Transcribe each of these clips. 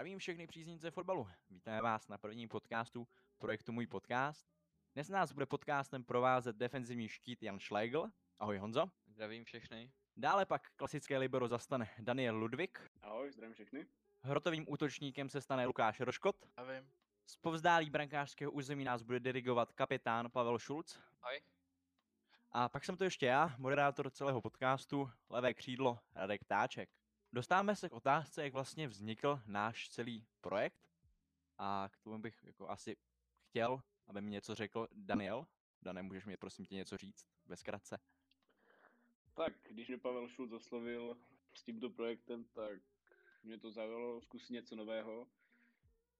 Zdravím všechny příznivce fotbalu. Vítáme vás na prvním podcastu projektu Můj podcast. Dnes nás bude podcastem provázet defenzivní štít Jan Schlegel. Ahoj Honzo. Zdravím všechny. Dále pak klasické libero zastane Daniel Ludvík. Ahoj, zdravím všechny. Hrotovým útočníkem se stane Lukáš Roškot. A vím. Z povzdálí brankářského území nás bude dirigovat kapitán Pavel Šulc. Ahoj. A pak jsem to ještě já, moderátor celého podcastu, levé křídlo Radek Ptáček. Dostáváme se k otázce, jak vlastně vznikl náš celý projekt. A k tomu bych jako asi chtěl, aby mi něco řekl Daniel. Dane, můžeš mi prosím tě něco říct ve zkratce? Tak, když mě Pavel Šulc oslovil s tímto projektem, tak mě to zaujalo zkusit něco nového.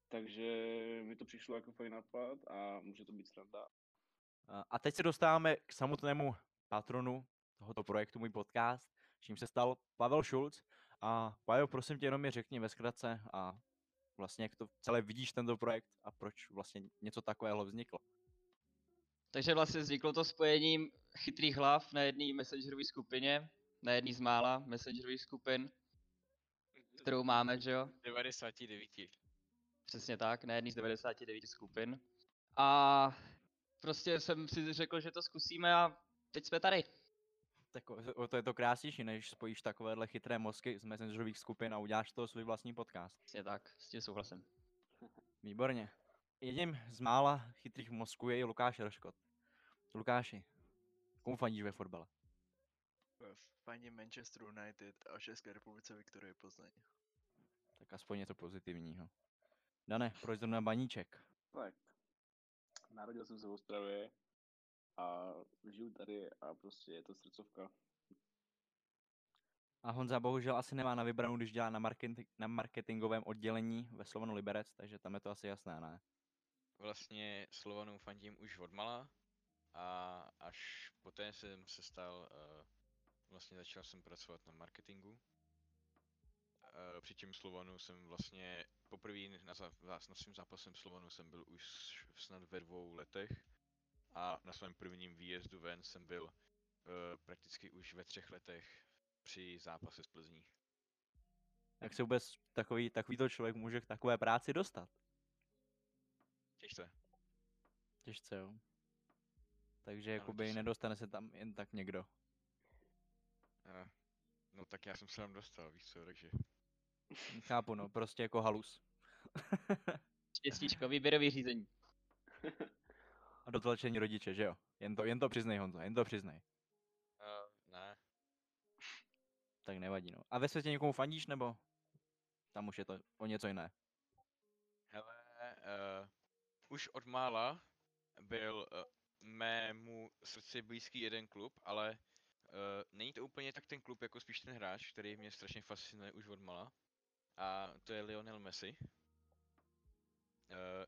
Takže mi to přišlo jako fajn nápad a může to být sranda. A- A teď se dostáváme k samotnému patronu tohoto projektu, můj podcast, čím se stal Pavel Šulc. A Pavel, prosím tě, jenom mi řekni ve zkratce a vlastně jak to celé vidíš tento projekt a proč vlastně něco takového vzniklo. Takže vlastně vzniklo to spojením chytrých hlav na jedné messengerové skupině, na jedné z mála messengerových skupin, kterou máme, že jo? 99. Přesně tak, na jedné z 99 skupin. A prostě jsem si řekl, že to zkusíme a teď jsme tady. Tak o, to je to krásnější, než spojíš takovéhle chytré mozky z messengerových skupin a uděláš toho svůj vlastní podcast. Přesně tak, s tím souhlasím. Výborně. Jedním z mála chytrých mozků je i Lukáš Roškot. Lukáši, komu fandíš ve fotbale? Fandím Manchester United a v České republice Viktorie Plzeň. Tak aspoň něco pozitivního. Dane, proč zrovna baníček? Tak, narodil jsem se v Ostravě a žiju tady a prostě je to srdcovka. A Honza bohužel asi nemá na vybranou, když dělá na, marketing, na marketingovém oddělení ve Slovanu Liberec, takže tam je to asi jasné, ne? Vlastně Slovanu fandím už odmala a až poté jsem se stal, uh, vlastně začal jsem pracovat na marketingu. Uh, při tím Slovanu jsem vlastně poprvé na, zá- na svým zápasem Slovanu jsem byl už snad ve dvou letech a na svém prvním výjezdu ven jsem byl uh, prakticky už ve třech letech při zápase s Plzní. Jak se vůbec takový, takovýto člověk může k takové práci dostat? Těžce. Těžce, jo. Takže Ano, jakoby těžce. nedostane se tam jen tak někdo. Uh, no tak já jsem se tam dostal, víš co, takže Chápu, no, prostě jako halus. Štěstíčko, výběrový řízení. A dotlačení rodiče, že jo? Jen to, jen to přiznej, Honzo, jen to přiznej. uh, ne. Tak nevadí, no. A ve světě někomu fandíš, nebo tam už je to o něco jiné? Hele, uh, už od mála byl uh, mému srdci blízký jeden klub, ale uh, není to úplně tak ten klub, jako spíš ten hráč, který mě strašně fascinuje už od mala. A to je Lionel Messi. Uh,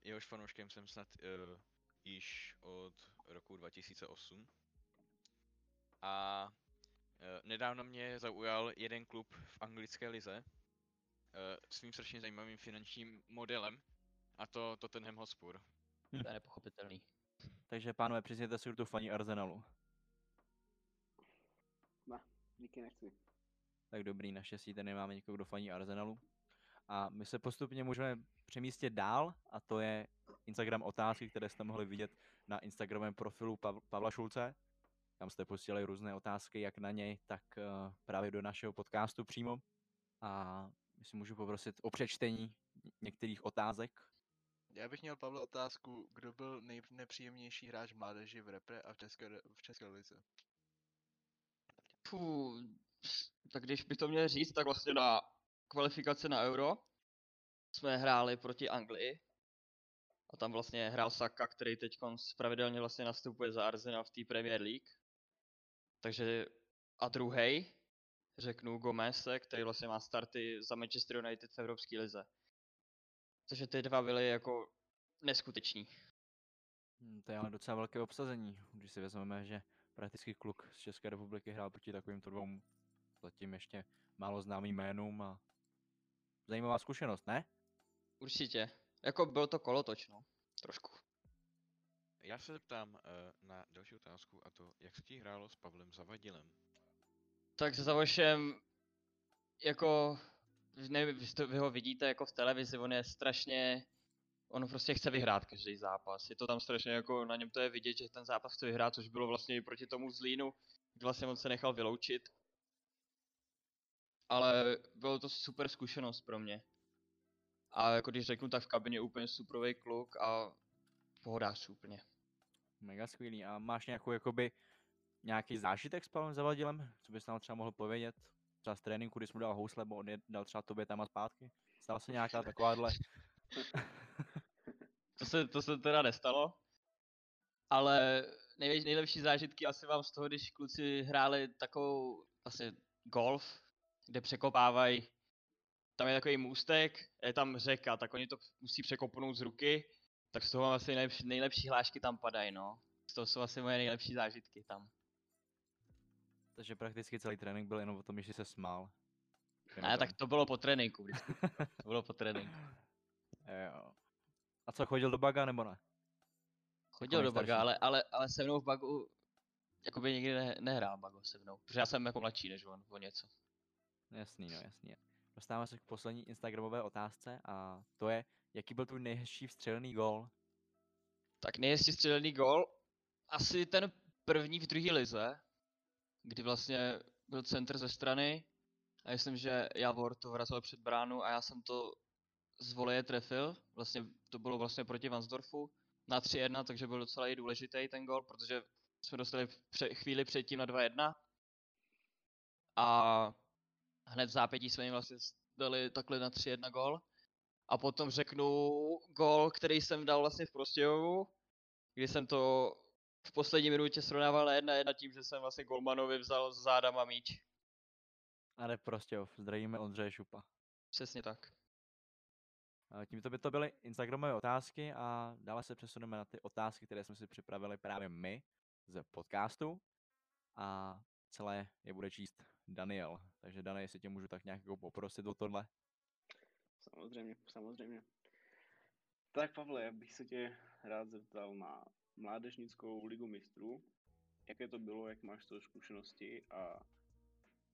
jehož fanouškem jsem snad uh, již od roku 2008. A uh, nedávno mě zaujal jeden klub v anglické lize, uh, svým strašně zajímavým finančním modelem, a to Tottenham Hotspur. To je nepochopitelný. Takže pánové, přizněte si, kdo tu faní Arsenalu. Díky nechci. Tak dobrý, naštěstí tady nemáme někoho, kdo faní Arsenalu. A my se postupně můžeme přemístit dál, a to je Instagram otázky, které jste mohli vidět na Instagramovém profilu Pav- Pavla Šulce. Tam jste posílali různé otázky, jak na něj, tak uh, právě do našeho podcastu přímo. A jestli můžu poprosit o přečtení ně- některých otázek. Já bych měl, Pavle, otázku, kdo byl nejnepříjemnější hráč mládeži v repre a v České, v České lize? Puh, tak když bych to měl říct, tak vlastně na kvalifikace na Euro jsme hráli proti Anglii. A tam vlastně hrál Saka, který teď pravidelně vlastně nastupuje za Arsenal v té Premier League. Takže a druhý, řeknu Gomese, který vlastně má starty za Manchester United v Evropské lize. Takže ty dva byly jako neskuteční. Hm, To je ale docela velké obsazení, když si vezmeme, že prakticky kluk z České republiky hrál proti takovýmto dvou zatím ještě málo známým jménům a zajímavá zkušenost, ne? Určitě. Jako byl to kolotoč, no. Trošku. Já se zeptám uh, na další otázku a to, jak se ti hrálo s Pavlem Zavadilem? Tak za vašem, jako nevím, vy, to, vy ho vidíte jako v televizi, on je strašně, on prostě chce vyhrát každý zápas. Je to tam strašně jako, na něm to je vidět, že ten zápas chce vyhrát, což bylo vlastně i proti tomu Zlínu, kdy vlastně on se nechal vyloučit. Ale bylo to super zkušenost pro mě. A jako když řeknu, tak v kabině úplně superový kluk a pohodář úplně. Mega skvělý. A máš nějakou jakoby nějaký zážitek s Pavlem Zavadilem, co bys nám třeba mohl povědět? Třeba z tréninku, když mu dal housle, nebo on je dal třeba tobě tam a zpátky? Stala se nějaká takováhle? To se, to se teda nestalo. Ale největší, nejlepší zážitky asi vám z toho, když kluci hráli takovou vlastně golf, kde překopávají. Tam je takový můstek, je tam řeka, tak oni to musí překopnout z ruky. Tak z toho mám asi nejlepší, nejlepší hlášky tam padají, no. Z toho jsou asi moje nejlepší zážitky tam. Takže prakticky celý trénink byl jenom o tom, že se smál. O Ne, tak to bylo po tréninku vždycky. To bylo po tréninku. Jo. A co, chodil do baga nebo ne? Chodil do nejstarší. baga, ale, ale, ale se mnou v bagu jakoby nikdy ne, nehrál bago se mnou. Protože já jsem jako mladší než on, o něco. Jasný, no jasný. Dostáváme se k poslední Instagramové otázce a to je, jaký byl tvůj nejhezčí vstřelený gól? Tak nejhezčí střelený gol, asi ten první v druhé lize, kdy vlastně byl center ze strany. A myslím, že Javor to vracel před bránu a já jsem to z voleje trefil, vlastně to bylo vlastně proti Vansdorfu na 3-1, takže byl docela i důležitý ten gol, protože jsme dostali pře- chvíli předtím na 2-1 a hned v zápětí jsme jim vlastně dali takhle na 3-1 gol. A potom řeknu gol, který jsem dal vlastně v Prostějovu, kdy jsem to v poslední minutě srovnával na jedna jedna tím, že jsem vlastně golmanovi vzal z zádama míč. A ne prostě, zdravíme Ondřeje Šupa. Přesně tak. A Tímto by to byly Instagramové otázky a dále se přesuneme na ty otázky, které jsme si připravili právě my z podcastu. A celé je bude číst Daniel. Takže Daniel, jestli tě můžu tak nějak jako poprosit o tohle. Samozřejmě, samozřejmě. Tak Pavle, já bych se tě rád zeptal na mládežnickou ligu mistrů. Jaké to bylo, jak máš z toho zkušenosti a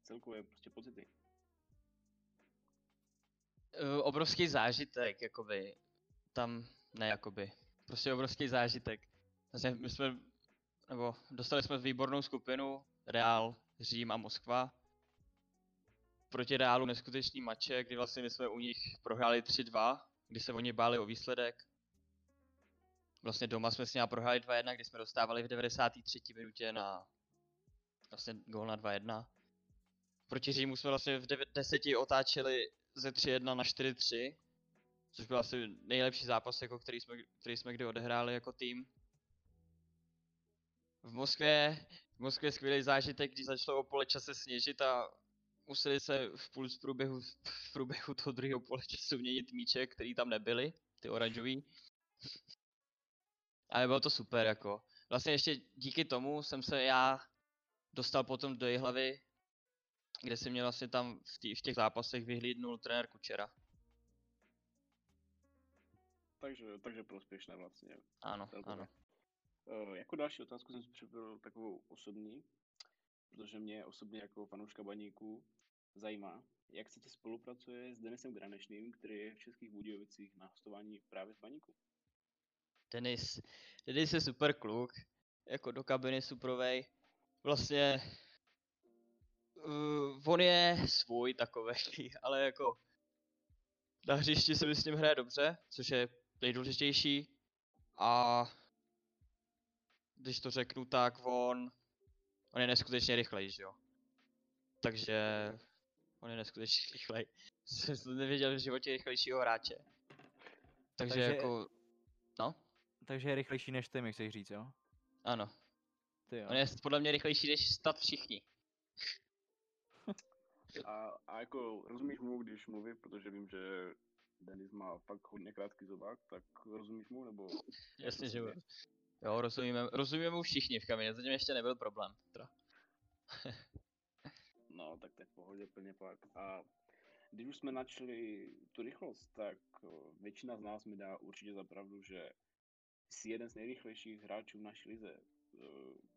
celkové prostě pocity. Uh, obrovský zážitek, jakoby. Tam, ne jakoby. Prostě obrovský zážitek. Vlastně my jsme, nebo dostali jsme výbornou skupinu, Real, Řím a Moskva. Proti Realu neskutečný mače, kdy vlastně my jsme u nich prohráli 3-2, kdy se oni báli o výsledek. Vlastně doma jsme s nimi prohráli 2-1, kdy jsme dostávali v 93. minutě na vlastně gól na 2-1. Proti Římu jsme vlastně v 10 otáčeli ze 3-1 na 4-3, což byl asi nejlepší zápas, jako který, jsme, který jsme kdy odehráli jako tým. V Moskvě, v Moskvě skvělý zážitek, když začalo o poločase sněžit a museli se v půl z průběhu, v průběhu toho druhého poločasu měnit míče, který tam nebyly, ty oranžový. Ale bylo to super jako. Vlastně ještě díky tomu jsem se já dostal potom do hlavy, kde si mě vlastně tam v, tý, v těch zápasech vyhlídnul trenér Kučera. Takže, takže prospěšné vlastně. Ano, celkově. ano. Uh, jako další otázku jsem si připravil takovou osobní, protože mě osobně jako fanouška baníků zajímá, jak se ti spolupracuje s Denisem Granešným, který je v Českých Budějovicích na hostování právě v baníku. Denis, Denis je super kluk, jako do kabiny suprovej. Vlastně uh, on je svůj takový, ale jako na hřišti se mi s ním hraje dobře, což je nejdůležitější. A když to řeknu, tak on, on je neskutečně rychlej, že jo. Takže on je neskutečně rychlej. Jsem nevěděl v životě rychlejšího hráče. Takže, Takže- jako, no, Takže je rychlejší než ty, mi chceš říct, jo? ano. Ty jo. On je podle mě rychlejší než snad všichni. A, a jako rozumíš mu, když mluví, protože vím, že Denis má fakt hodně krátký zobák, tak rozumíš mu, nebo... Jasně, že jo. rozumíme, rozumíme mu všichni v kabině, zatím ještě nebyl problém. Teda. No, tak to je v pohodě plně pak. A když už jsme načali tu rychlost, tak o, většina z nás mi dá určitě za pravdu, že jsi jeden z nejrychlejších hráčů v naší lize. E,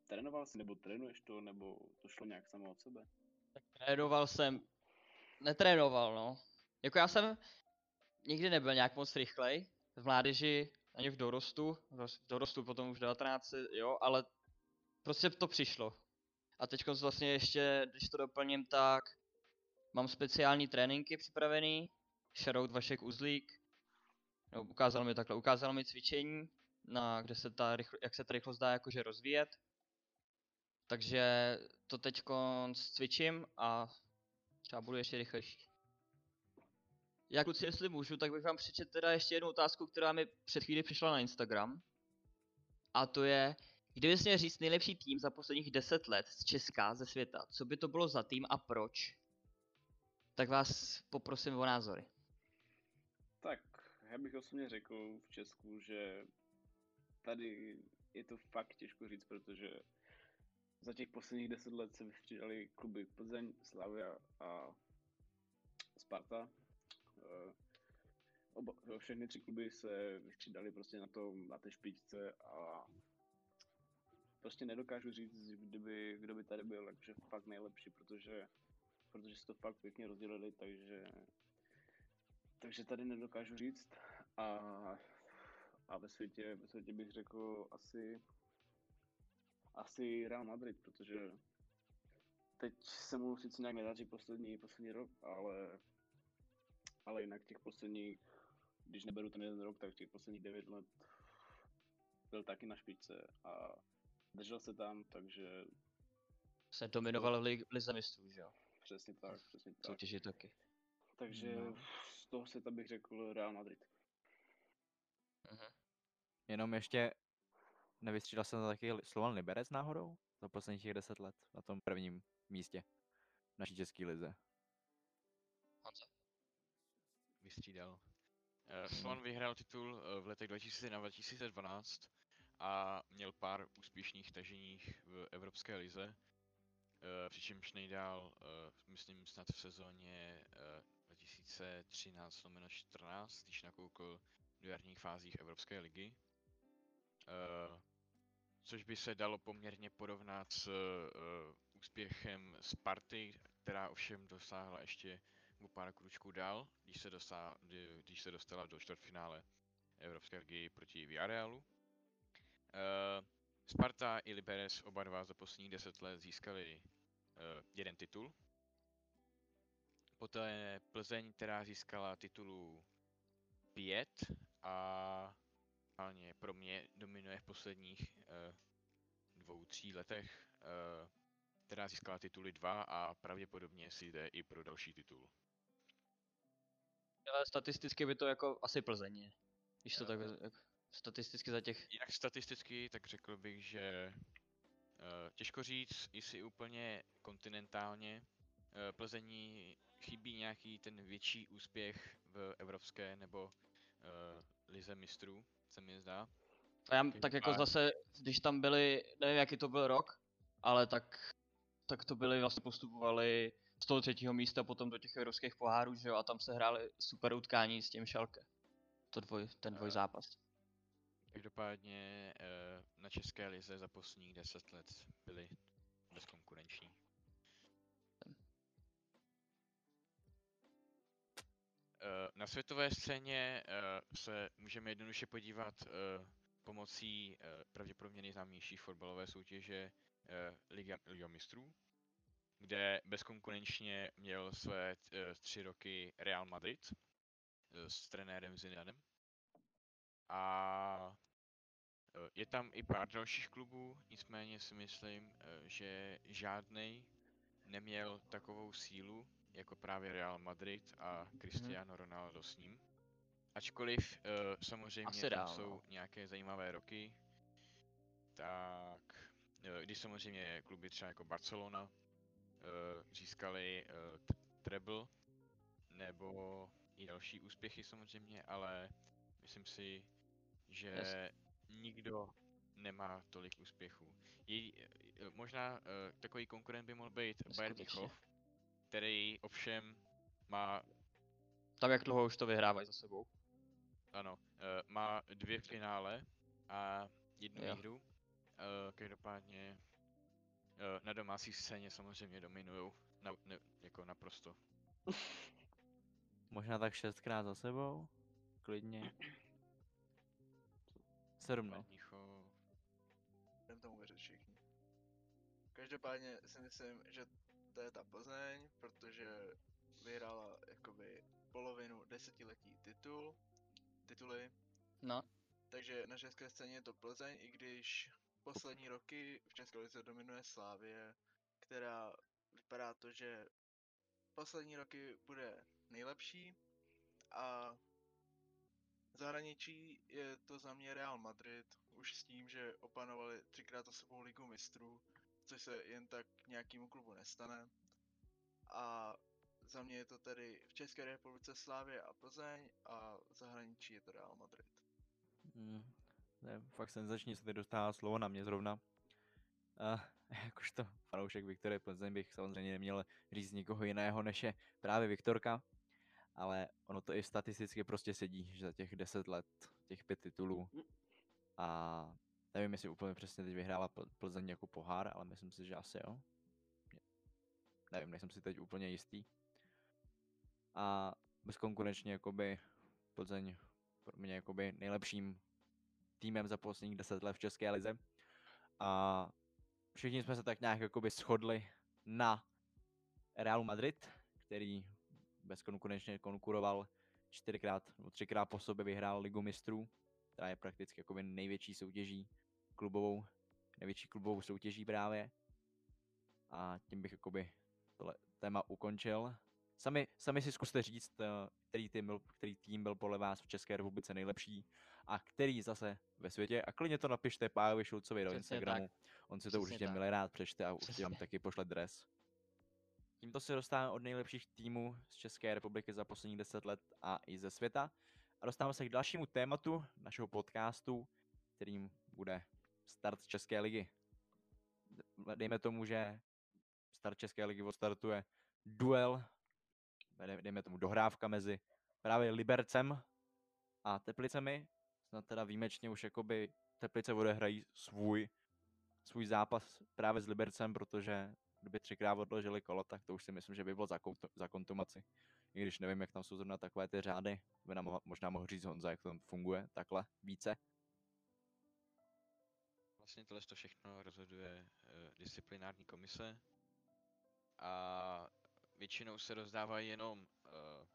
Trénoval jsi, nebo trénuješ to, nebo to šlo nějak samo od sebe? Trénoval jsem, netrénoval no. Jako já jsem nikdy nebyl nějak moc rychlej, v mládeži, ani v dorostu, v dorostu potom už 19, jo, ale prostě to přišlo. A teď vlastně ještě, když to doplním, tak mám speciální tréninky připravený, Shoutout Vašek Uzlík, no, ukázal mi takhle, ukázal mi cvičení, na, kde se ta rychl, jak se ta rychlost dá jakože rozvíjet. Takže to teď cvičím a třeba budu ještě rychlejší. Já kluci, jestli můžu, tak bych vám přečet teda ještě jednu otázku, která mi před chvíli přišla na Instagram. A to je, kdyby měl říct nejlepší tým za posledních 10 let z Česka, ze světa, co by to bylo za tým a proč? Tak vás poprosím o názory. Tak, já bych osobně řekl v Česku, že tady je to fakt těžko říct, protože za těch posledních deset let se vystřídali kluby Plzeň, Slavia a Sparta. Eh, Oba, všechny tři kluby se vystřídali prostě na tom, na té špičce a prostě nedokážu říct, kdyby, kdo by tady byl takže fakt nejlepší, protože, protože si to fakt pěkně rozdělili, takže takže tady nedokážu říct. A, a ve světě, ve světě bych řekl asi asi Real Madrid, protože teď se mu sice nějak nedaří poslední, poslední rok, ale, ale jinak těch posledních, když neberu ten jeden rok, tak těch posledních devět let byl taky na špičce a držel se tam, takže Se dominoval v li- lize mistrů, že jo? přesně tak, přesně tak. Soutěži taky. Takže No. z toho se tam bych řekl Real Madrid. Mhm. Jenom ještě nevystřídal se taky Slovan Liberec náhodou? Za posledních těch 10 let na tom prvním místě v naší české lize. Vystřídal. Eh, Slovan vyhrál titul eh, v letech 2001-2012 a měl pár úspěšných taženích v Evropské lize, eh, přičemž nejdál, myslím snad v sezóně eh, 2013-14, když nakoukl do jarních fázích Evropské ligy. Což by se dalo poměrně porovnat s úspěchem Sparty, která ovšem dosáhla ještě o pár kručků dál, když se, dostá, kdy- když se dostala do čtvrtfinále Evropské ligy proti Villarrealu. Uh, Sparta i Liberec oba dva za posledních 10 let získali uh, jeden titul. Poté Plzeň, která získala titulu 5 a hlavně pro mě dominuje v posledních uh, dvou, tří letech, uh, která získala tituly 2 a pravděpodobně si jde i pro další titul. Ale statisticky by to jako asi Plzeň je. Když to tak jako statisticky za těch... Jinak statisticky, tak řekl bych, že uh, těžko říct, jestli úplně kontinentálně. Uh, Plzení chybí nějaký ten větší úspěch v evropské nebo uh, lize mistrů, se mi zdá. A já, tak jako zase, když tam byli, nevím jaký to byl rok, ale tak, tak to byli vlastně postupovali z toho třetího místa potom do těch evropských pohárů, že jo, a tam se hráli super utkání s tím Schalke. To dvoj, ten dvoj Eh, zápas. Každopádně uh, na české lize za posledních 10 let byli bezkonkurenční. Eh, Na světové scéně eh, se můžeme jednoduše podívat eh, pomocí eh, pravděpodobně nejznámější fotbalové soutěže eh, Liga, Liga mistrů, kde bezkonkurenčně měl své eh, tři roky Real Madrid eh, s trenérem Zidanem. A eh, je tam i pár dalších klubů, nicméně si myslím, že žádnej neměl takovou sílu jako právě Real Madrid a Cristiano Ronaldo s ním. Ačkoliv samozřejmě Asi tam Real, no. jsou nějaké zajímavé roky, tak když samozřejmě kluby třeba jako Barcelona získali uh, treble nebo i další úspěchy samozřejmě, ale myslím si, že Jasně. nikdo nemá tolik úspěchů. Jej, eh, možná uh, takový konkurent by mohl být Bayern. Mnichov, který ovšem má, Tam jak dlouho už to vyhrávají za sebou. ano, uh, má dvě finále a jednu Jo. výhru. Uh, každopádně na domácí scéně samozřejmě dominují na, ne, jako naprosto. Možná tak šestkrát za sebou. Klidně. Sedm, no. Jdem tomu věřit všichni. Každopádně si myslím, že to je ta Plzeň, protože vyhrála jakoby polovinu desetiletí titul, tituly, No, takže na české scéně je to Plzeň, i když poslední roky v České lize dominuje Slávie, která vypadá to, že poslední roky bude nejlepší a v zahraničí je to za mě Real Madrid, už s tím, že opanovali třikrát za sebou ligu mistrů, což se jen tak nějakému klubu nestane. A za mě je to tedy v České republice Slávě a Plzeň a v zahraničí je to Real Madrid. Mm, ne, fakt senzační se teď dostává slovo na mě zrovna. A jakožto fanoušek Viktorie Plzeň bych samozřejmě neměl říct nikoho jiného, než je právě Viktorka. Ale ono to i statisticky prostě sedí, že za těch 10 let, těch pět titulů. A nevím, jestli úplně přesně teď vyhrála Pl- Plzeň jako pohár, ale myslím si, že asi jo. Nevím, nejsem si teď úplně jistý. A bezkonkurenčně jakoby Plzeň pro mě jakoby nejlepším týmem za posledních 10 let v České lize. A všichni jsme se tak nějak jakoby shodli na Realu Madrid, který bezkonkurenčně konkuroval čtyřikrát nebo třikrát po sobě vyhrál Ligu mistrů, která je prakticky jakoby největší soutěží klubovou, největší klubovou soutěží právě. A tím bych jakoby tohle téma ukončil. Sami, sami si zkuste říct, eh, který tým, byl, který tým byl podle vás v České republice nejlepší a který zase ve světě. A klidně to napište Pájovi Šulcovi do Instagramu. On si to Přesně určitě tak. milé rád přečte a určitě vám taky pošle dres. Tímto se dostáváme od nejlepších týmů z České republiky za posledních 10 let a i ze světa. A dostáváme se k dalšímu tématu našeho podcastu, kterým bude start České ligy. Dejme tomu, že start České ligy odstartuje duel, dej- dejme tomu dohrávka mezi právě Libercem a Teplicemi. Snad teda výjimečně už jakoby Teplice odehrají svůj, svůj zápas právě s Libercem, protože kdyby třikrát odložili kolo, tak to už si myslím, že by bylo za, koutu, za kontumaci. I když nevím, jak tam jsou zrovna takové ty řády, by nám možná mohl říct Honza, jak to tam funguje takhle více. Vlastně tohle to všechno rozhoduje uh, disciplinární komise a většinou se rozdávají jenom uh,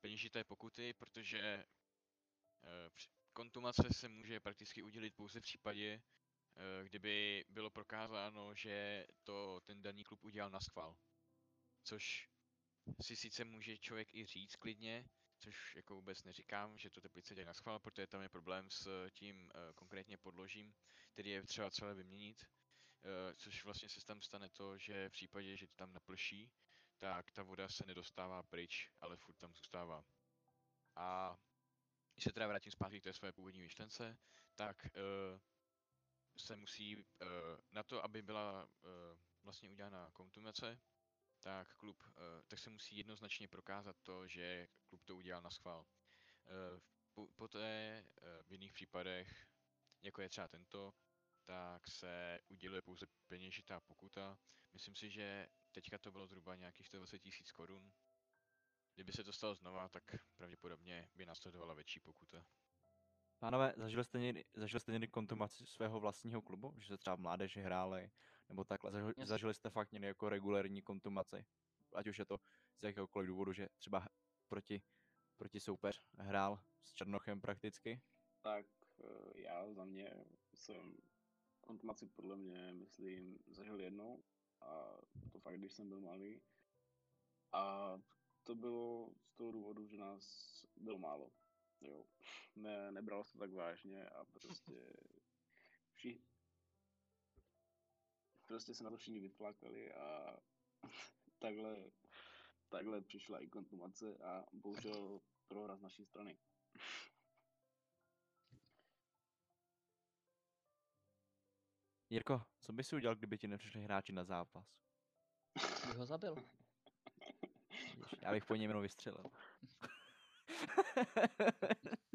peněžité pokuty, protože uh, kontumace se může prakticky udělit pouze v případě, uh, kdyby bylo prokázáno, že to ten daný klub udělal na schvál. Což si sice může člověk i říct klidně, což jako vůbec neříkám, že to Teplice dělají na schvál, protože tam je problém s tím uh, konkrétně podložím, který je třeba celé vyměnit, eh, což vlastně se tam stane to, že v případě, že to tam naplší, tak ta voda se nedostává pryč, ale furt tam zůstává. A když se teda vrátím zpátky k té své původní myšlence, tak eh, se musí eh, na to, aby byla eh, vlastně udělána kontumace, tak klub, eh, tak se musí jednoznačně prokázat to, že klub to udělal na schvál. Eh, po- Poté eh, v jiných případech, jako je třeba tento, tak se uděluje pouze peněžitá pokuta. Myslím si, že teďka to bylo zhruba nějakých 120 tisíc korun. Kdyby se to stalo znova, tak pravděpodobně by následovala větší pokuta. Pánové, zažili jste někdy, zažili jste někdy kontumaci svého vlastního klubu? Že se třeba v mládeži hráli, nebo takhle? Zažili, zažili jste fakt někdy jako regulérní kontumaci? Ať už je to z jakéhokoliv důvodu, že třeba proti, proti soupeř hrál s Černochem prakticky? Tak eh, já za mě jsem kontumaci podle mě, myslím, zažil jednou a to fakt, když jsem byl malý. A to bylo z toho důvodu, že nás bylo málo. Jo. Ne, nebralo se to tak vážně a prostě vši, prostě se na to všichni vyplakali a takhle, takhle přišla i kontumace a bohužel prohra z naší strany. Jirko, co bys si udělal, kdyby ti nepřišli hráči na zápas? Bych ho zabil. Vidíš, Já bych po něm jenom vystřelil.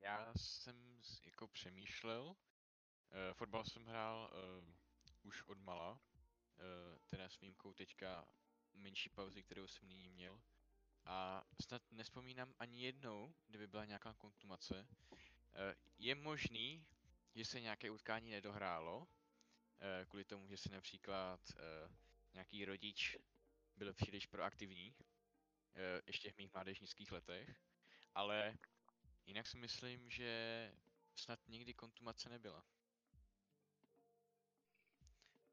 Já jsem jako přemýšlel. Uh, fotbal jsem hrál uh, už od mala, uh, teda s výjimkou teďka menší pauzy, kterou jsem nyní měl. A snad nespomínám ani jednou, kdyby byla nějaká kontumace. Uh, je možný, že se nějaké utkání nedohrálo, eh, kvůli tomu, že si například eh, nějaký rodič byl příliš proaktivní, eh, ještě v mých mládežnických letech, ale jinak si myslím, že snad nikdy kontumace nebyla.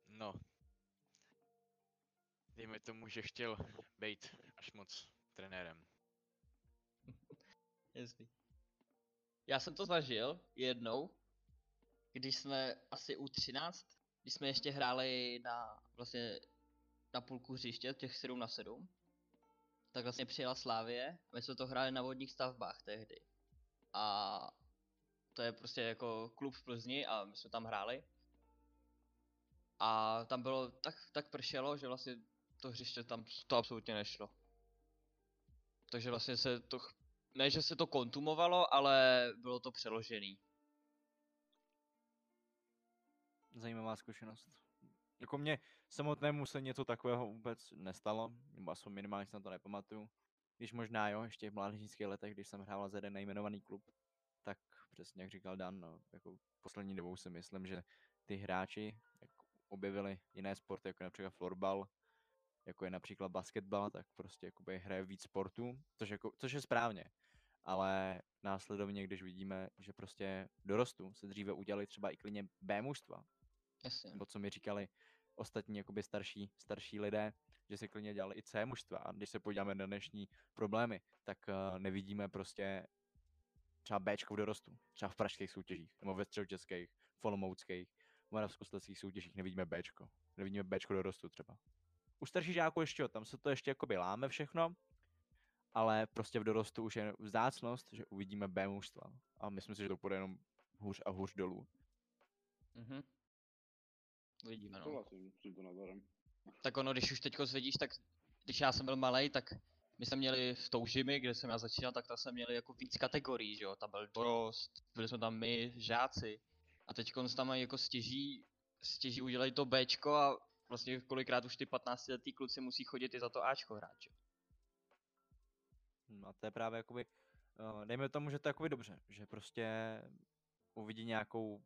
No. Dejme tomu, že chtěl být až moc trenérem. Jasný. Já jsem to zažil jednou, když jsme asi u 13, když jsme ještě hráli na vlastně na půlku hřiště, těch 7 na 7, tak vlastně přijela Slávě a my jsme to hráli na vodních stavbách tehdy. A to je prostě jako klub v Plzni a my jsme tam hráli. A tam bylo tak, tak pršelo, že vlastně to hřiště tam to absolutně nešlo. Takže vlastně se to, ne že se to kontumovalo, ale bylo to přeložený. Zajímavá zkušenost. Jako mě samotnému se něco takového vůbec nestalo, nebo aspoň minimálně si na to nepamatuju. Když možná jo, ještě v mládežnických letech, když jsem hrával za jeden nejmenovaný klub, tak přesně jak říkal Dan, no, jako poslední dobou si myslím, že ty hráči jako objevili jiné sporty, jako například florbal, jako je například basketbal, tak prostě jakoby hraje víc sportů, což, jako, což je správně. Ale následovně, když vidíme, že prostě dorostu se dříve udělali třeba i klidně B mužstva, Jasně. nebo co mi říkali ostatní jakoby starší, starší lidé, že si klidně dělali i C mužstva. A když se podíváme na dnešní problémy, tak uh, nevidíme prostě třeba Bčko v dorostu, třeba v pražských soutěžích, nebo ve středočeských, v olomouckých, moravskoslezských soutěžích nevidíme Bčko. Nevidíme Bčko dorostu třeba. U starších žáků ještě jo, tam se to ještě jakoby láme všechno, ale prostě v dorostu už je vzácnost, že uvidíme B mužstva. A myslím si, že to půjde jenom hůř a hůř dolů. Mhm. Uvidíme no. Tak ono, když už teďko zvedíš, tak když já jsem byl malý, tak my jsme měli v Toužimi, kde jsem já začínal, tak tam jsme měli jako víc kategorií, že jo, tam byl dorost, byli jsme tam my, žáci. A teď tam mají jako stěží, stěží udělají to Bčko a vlastně kolikrát už ty 15 letý kluci musí chodit i za to Ačko hrát, že? No a to je právě jakoby, uh, dejme tomu, že to je jakoby dobře, že prostě uvidí nějakou,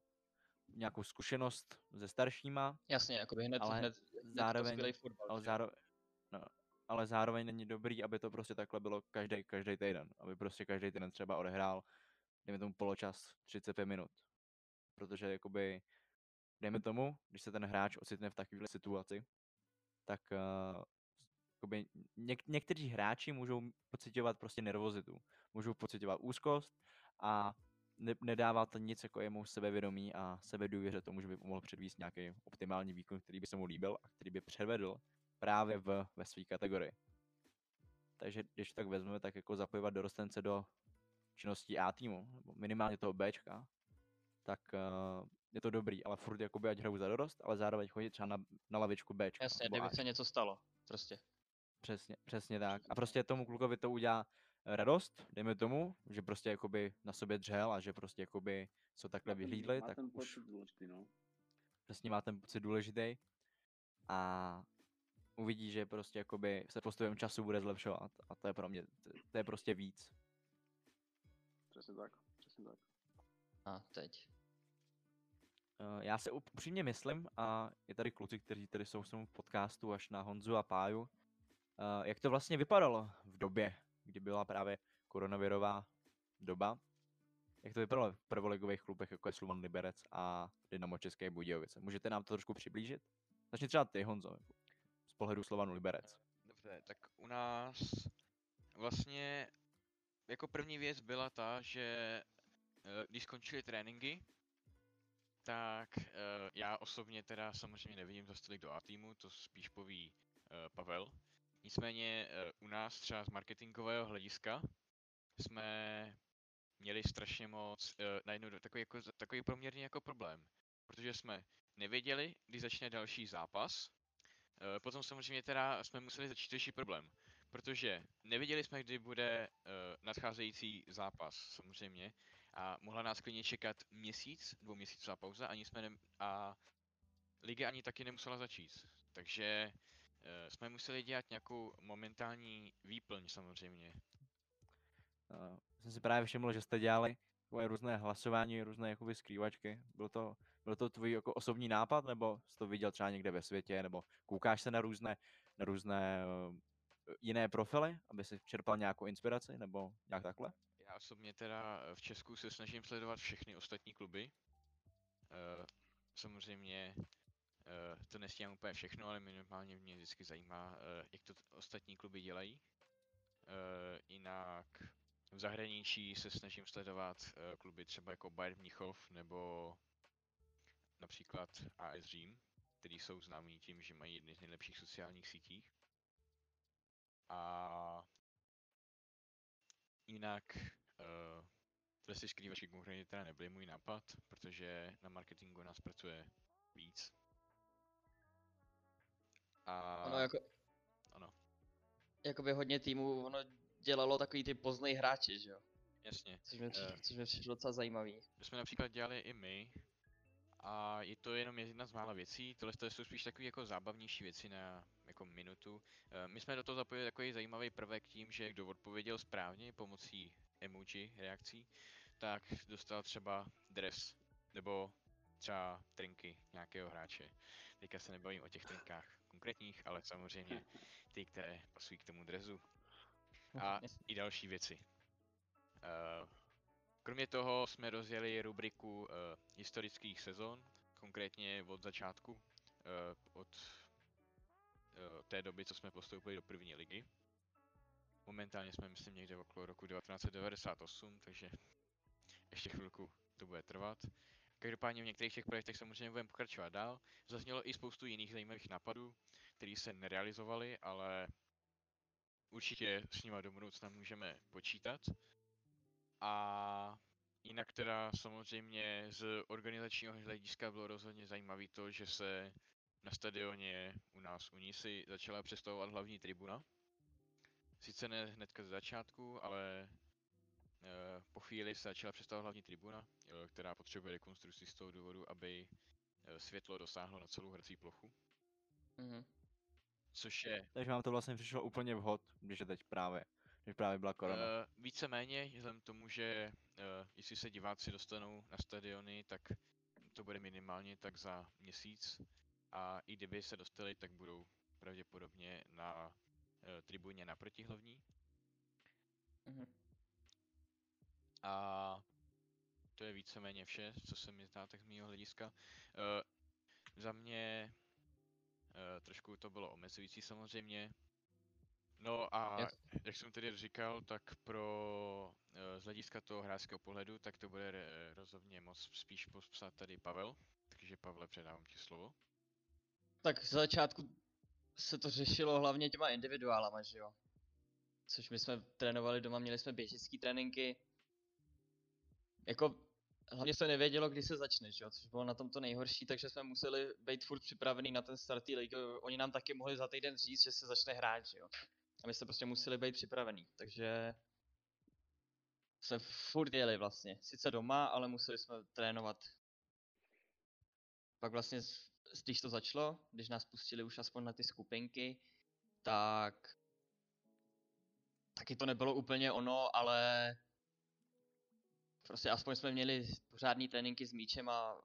nějakou zkušenost se staršíma, Jasně, jakoby hned, Ale hned, hned zároveň- fotbal, ale, zároveň, no, ale zároveň není dobrý, aby to prostě takhle bylo každý každý týden, aby prostě každý týden třeba odehrál, dejme tomu poločas, 35 minut. Protože jakoby, dejme tomu, když se ten hráč ocitne v takovéhle situaci, tak uh, jakoby něk- někteří hráči můžou pocitovat prostě nervozitu, můžou pocitovat úzkost a ne- nedává to nic jako jemu sebevědomí a sebedůvěře tomu, že by mohl předvíst nějaký optimální výkon, který by se mu líbil a který by předvedl právě v, ve své kategorii. Takže když tak vezmeme, tak jako zapojovat dorostence do činností A týmu, nebo minimálně toho Bčka, tak uh, je to dobrý, ale furt jakoby ať hrajou za dorost, ale zároveň chodit třeba na, na lavičku Bčka. Jasně, kdyby se něco stalo, prostě. Přesně, přesně tak. A prostě tomu klukovi to udělá eh, radost, dejme tomu, že prostě jakoby na sobě dřel a že prostě jakoby co takhle Má ten- vyhlídli, má tak ten už pocit důležitý, no. přesně má ten pocit důležitý a uvidí, že prostě jakoby se postupem času bude zlepšovat a to je pro mě, to, to je prostě víc. Přesně tak, přesně tak. A teď. Eh, Já se up- upřímně myslím, a je tady kluci, kteří tady jsou v podcastu až na Honzu a Páju, eh, jak to vlastně vypadalo v době, kdy byla právě koronavirová doba. Jak to vypadalo v prvoligových klubech, jako je Slovan Liberec a Dynamo České Budějovice. Můžete nám to trošku přiblížit? Začni třeba ty, Honzo, jako z pohledu Slovanu Liberec. Dobře, tak u nás vlastně jako první věc byla ta, že eh, když skončily tréninky, tak eh, já osobně teda samozřejmě nevidím za tolik do A týmu, to spíš poví eh, Pavel. Nicméně eh, u nás třeba z marketingového hlediska jsme měli strašně moc najednou takový, jako, takový poměrně jako problém, protože jsme nevěděli, kdy začne další zápas, Potom samozřejmě teda jsme museli začít řešit problém, protože nevěděli jsme, kdy bude nadcházející zápas, samozřejmě, A mohla nás klidně čekat měsíc, dvouměsícová pauza, ani jsme ne- a liga ani taky nemusela začít. Takže uh, jsme museli dělat nějakou momentální výplň samozřejmě. Uh, jsem si právě všiml, že jste dělali takové různé hlasování, různé jakoby skrývačky. Byl to, byl to tvůj jako osobní nápad, nebo jsi to viděl třeba někde ve světě, nebo koukáš se na různé, na různé uh, jiné profily, aby si čerpal nějakou inspiraci, nebo nějak takhle? Osobně teda v Česku se snažím sledovat všechny ostatní kluby. Uh, samozřejmě uh, to nestíhám úplně všechno, ale minimálně mě vždycky zajímá, jak to ostatní kluby dělají. Jinak v zahraničí se snažím sledovat kluby třeba jako Bayern Mnichov nebo například AS Řím, který jsou známí tím, že mají jedny z nejlepších sociálních sítích. A jinak uh, tyhle si skrývačky konkrétně teda nebyly můj nápad, protože na marketingu nás pracuje víc. A Ono jako, ano, jakoby hodně týmů, ono dělalo takový ty poznej hráči, že jo? jasně. Což mi, přišlo, Eh. což mi přišlo docela zajímavý. To jsme například dělali i my. A je to jenom jedna z mála věcí, tohle to jsou spíš takové jako zábavnější věci na jako minutu. Eh, My jsme do toho zapojili takový zajímavý prvek tím, že kdo odpověděl správně pomocí emoji reakcí, tak dostal třeba dres nebo třeba trinky nějakého hráče. Teďka se nebavím o těch trinkách konkrétních, ale samozřejmě ty, které pasují k tomu dresu. A i další věci. Uh, kromě toho jsme rozjeli rubriku uh, historických sezon, konkrétně od začátku, uh, od té doby, co jsme postoupili do první ligy. Momentálně jsme, myslím, někde okolo roku 1998, takže ještě chvilku to bude trvat. Každopádně v některých těch projektech samozřejmě budeme pokračovat dál. Zaznělo i spoustu jiných zajímavých nápadů, které se nerealizovaly, ale určitě s nimi do budoucna můžeme počítat. A jinak teda samozřejmě z organizačního hlediska bylo rozhodně zajímavé to, že se na stadioně u nás u Nisy začala přestavovat hlavní tribuna. Sice ne hnedka ze začátku, ale eh, po chvíli se začala přestavovat hlavní tribuna, eh, která potřebuje rekonstrukci z toho důvodu, aby eh, světlo dosáhlo na celou hrací plochu. Mhm. Což je Takže vám to vlastně přišlo úplně vhod, když je teď právě, když právě byla korona. Uh, víceméně, vzhledem k tomu, že uh, jestli se diváci dostanou na stadiony, tak to bude minimálně tak za měsíc. A i kdyby se dostali, tak budou pravděpodobně na uh, tribuně naproti hlavní. Mhm. A to je víceméně vše, co se mi zdá tak z mého hlediska. Uh, za mě uh, trošku to bylo omezující samozřejmě. No a Jak- jak jsem tedy říkal, tak pro uh, z hlediska toho hráčského pohledu, tak to bude re- rozhodně moc spíš popsat tady Pavel. Takže Pavle, předávám ti slovo. Tak z začátku se to řešilo hlavně těma individuálama, že jo? Což my jsme trénovali doma, měli jsme běžický tréninky. Jako, hlavně se nevědělo, kdy se začne, že jo? Což bylo na tom to nejhorší, takže jsme museli být furt připravený na ten start té ligy. Oni nám taky mohli za týden říct, že se začne hrát, že jo? A my jsme prostě museli být připravený, takže jsme furt jeli vlastně. Sice doma, ale museli jsme trénovat. Pak vlastně, když to začalo, když nás pustili už aspoň na ty skupinky, tak taky to nebylo úplně ono, ale prostě aspoň jsme měli pořádný tréninky s míčem a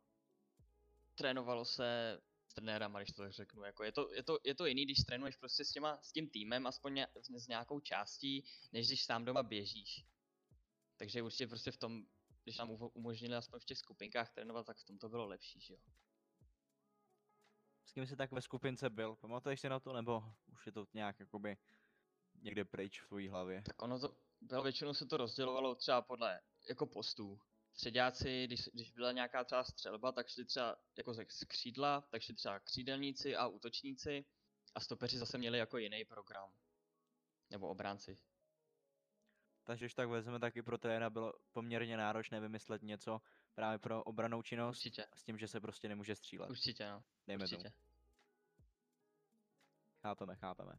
trénovalo se s trenérama, když to tak řeknu. Jako je, to, je, to, je to jiný, když trénuješ prostě s, těma, s tím týmem, aspoň s nějakou částí, než když sám doma běžíš. Takže určitě prostě v tom, když nám umožnili aspoň v těch skupinkách trénovat, tak v tom to bylo lepší, že jo. S kým jsi tak ve skupince byl? Pamatuješ si na to, nebo už je to nějak jakoby někde pryč v tvojí hlavě? Tak ono to bylo, většinou se to rozdělovalo třeba podle jako postů. Středáci, když, když byla nějaká třeba střelba, tak šli třeba jako ze z křídla, tak šli třeba křídelníci a útočníci a stopeři zase měli jako jiný program. Nebo obránci. Takže když tak vezmeme, tak i pro trenéra bylo poměrně náročné vymyslet něco právě pro obranou činnost Určitě, s tím, že se prostě nemůže střílet. určitě no, Dejme tomu. určitě. Chápeme, chápeme.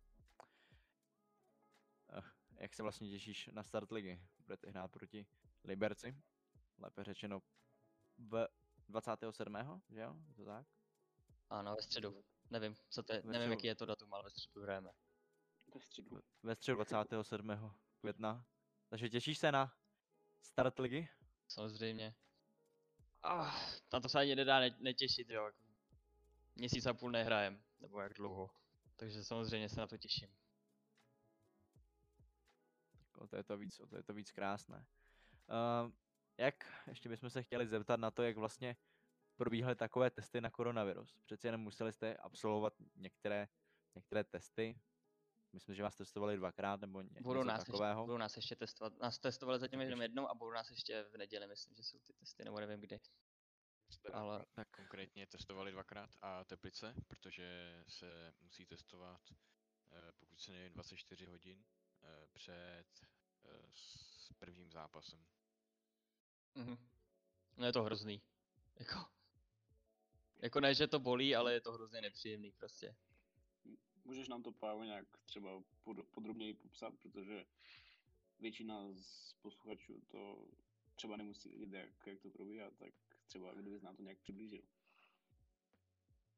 Eh, Jak se vlastně těšíš na start ligy? Budete hrát proti Liberci? lépe řečeno v 27. že jo? Je to tak? Ano, ve středu. Nevím, co to je, Ve nevím, středu. jaký je to datum, ale ve středu hrajeme. Ve středu. Ve středu 27. května. Takže těšíš se na start ligy? Samozřejmě. Ah, na to se ani nedá ne- netěšit, jo. jako Měsíc a půl nehrajem, nebo jak dlouho. Takže samozřejmě se na to těším. O to je to víc, o to je to víc krásné. Uh, jak, ještě bychom se chtěli zeptat na to, jak vlastně probíhaly takové testy na koronavirus. Přeci jenom museli jste absolvovat některé, některé testy. Myslím, že vás testovali dvakrát nebo ně, Budou něco nás, ještě, takového. budou nás ještě testovat. Nás testovali zatím Tak jenom ještě- jednou a budou nás ještě v neděli, myslím, že jsou ty testy, nebo nevím kdy. Jste Ale- tak konkrétně testovali dvakrát a Teplice, protože se musí testovat, eh, pokud se nevím, 24 hodin eh, před eh, s prvním zápasem. Mhm. No je to hrozný. Jako, jako ne, že to bolí, ale je to hrozně nepříjemný prostě. Můžeš nám to Pávo nějak třeba pod- podrobněji popsat, protože většina z posluchačů to třeba nemusí vědět, jak, jak to probíhá, tak třeba kdybys nám to nějak přiblížil.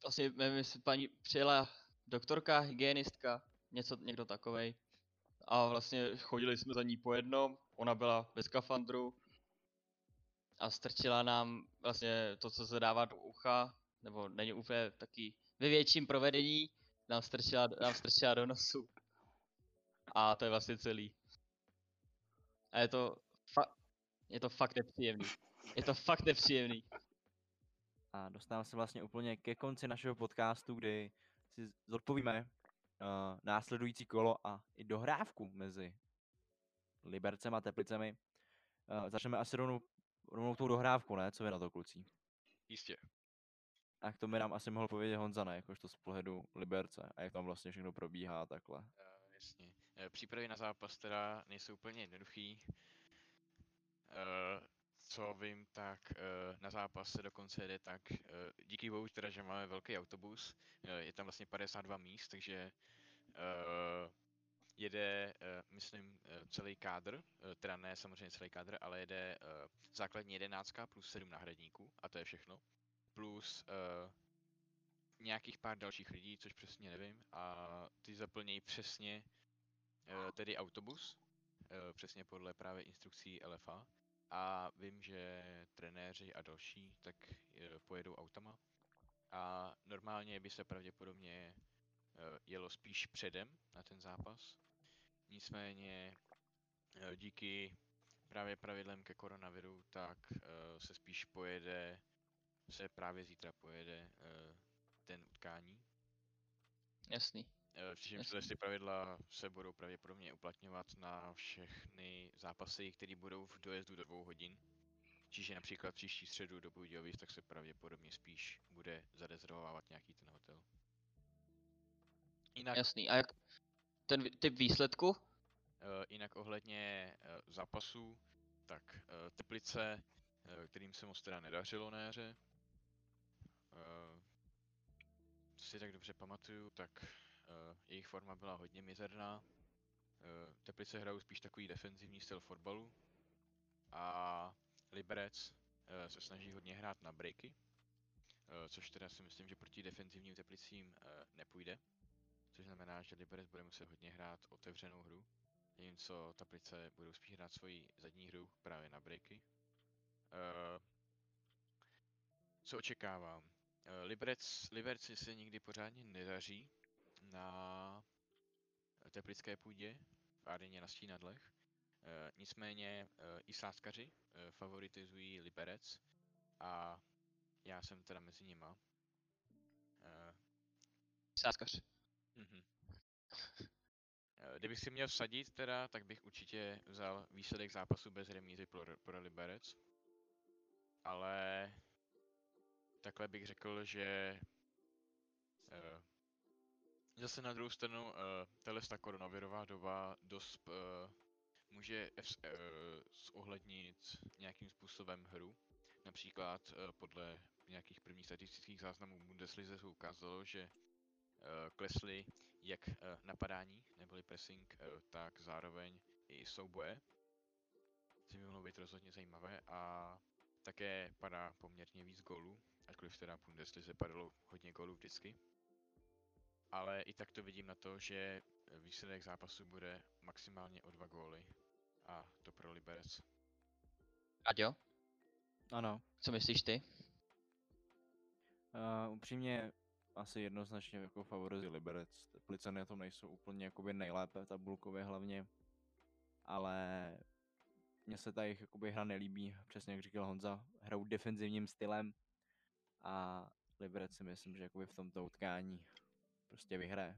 Vlastně nevím, jestli paní přijela doktorka, hygienistka, něco, někdo takovej. A vlastně chodili jsme za ní po jednom, ona byla bez skafandru a strčila nám vlastně to, co se dává do ucha, nebo není úplně taky ve větším provedení, nám strčila, nám strčila do nosu. A to je vlastně celý. A je to, fa- je to fakt nepříjemný. Je to fakt nepříjemný. A dostávám se vlastně úplně ke konci našeho podcastu, kdy si zodpovíme uh, následující kolo a i dohrávku mezi Libercem a Teplicemi. Uh, začneme asi rovnou, rovnou tou dohrávkou, ne? Co vy na to, kluci? Jistě. A k tomu nám asi mohl povědět Honza, ne? Jakožto z pohledu Liberce a jak tam vlastně všechno probíhá takhle. Eh, jasně. Eh, Přípravy na zápas teda nejsou úplně jednoduchý. Eh, co vím, tak na zápas se dokonce jede tak, díky bohu teda, že máme velký autobus, je tam vlastně 52 míst, takže jede, myslím, celý kádr, teda ne samozřejmě celý kádr, ale jede základní jedenáctka plus 7 náhradníků a to je všechno. Plus eh, nějakých pár dalších lidí, což přesně nevím, a ty zaplnějí přesně eh, tedy autobus, eh, přesně podle právě instrukcí LFA. A vím, že trenéři a další tak eh, pojedou autama. A normálně by se pravděpodobně eh, jelo spíš předem na ten zápas. Nicméně eh, díky právě pravidlem ke koronaviru, tak eh, se spíš pojede, se právě zítra pojede eh, ten utkání. Jasný. Přičemž tyhle ty pravidla se budou pravděpodobně uplatňovat na všechny zápasy, které budou v dojezdu do dvou hodin. Čiže například příští středu do Budějovic, tak se pravděpodobně spíš bude zarezervovávat nějaký ten hotel. Jinak, Jasný. A jak ten typ výsledku? eh, jinak ohledně eh, zápasů, tak Teplice, kterým se moc teda nedařilo na jaře, si tak dobře pamatuju, tak eh, jejich forma byla hodně mizerná. Eh, Teplice hrajou spíš takový defenzivní styl fotbalu a Liberec eh, se snaží hodně hrát na breaky, eh, což teda si myslím, že proti defenzivním Teplicím eh, nepůjde. Což znamená, že Liberec bude muset hodně hrát otevřenou hru, zatímco Teplice budou spíš hrát svoji zadní hru právě na breaky. Eh, co očekávám? Eh, Liberec, Liberci se nikdy pořádně nedaří na teplické půdě v areně na Stínadlech. Eh, nicméně eh, i sáskaři favoritizují Liberec a já jsem teda mezi nima. Eh, Sáskař. Mhm. Kdybych si měl vsadit teda, tak bych určitě vzal výsledek zápasu bez remízy pro, pro Liberec. Ale takhle bych řekl, že eh, zase na druhou stranu uh, tahle ta koronavirová doba dost uh, může uh, zohlednit nějakým způsobem hru. Například uh, podle nějakých prvních statistických záznamů Bundeslize se ukázalo, že uh, klesly jak uh, napadání neboli pressing, uh, tak zároveň i souboje. Což by mohlo být rozhodně zajímavé a také padá poměrně víc gólů, ačkoliv teda v Bundeslize padalo hodně gólů vždycky. Ale i tak to vidím na to, že výsledek zápasu bude maximálně o dva góly. A to pro Liberec. Aďo, Ano, co myslíš ty? Uh, upřímně asi jednoznačně jako favorizuji Liberec. Teplice na tom nejsou úplně jakoby nejlépe tabulkově hlavně, ale mně se ta jejich jakoby hra nelíbí, přesně jak říkal Honza, hrajou defenzivním stylem a Liberec si myslím, že jakoby v tomto utkání prostě vyhraje.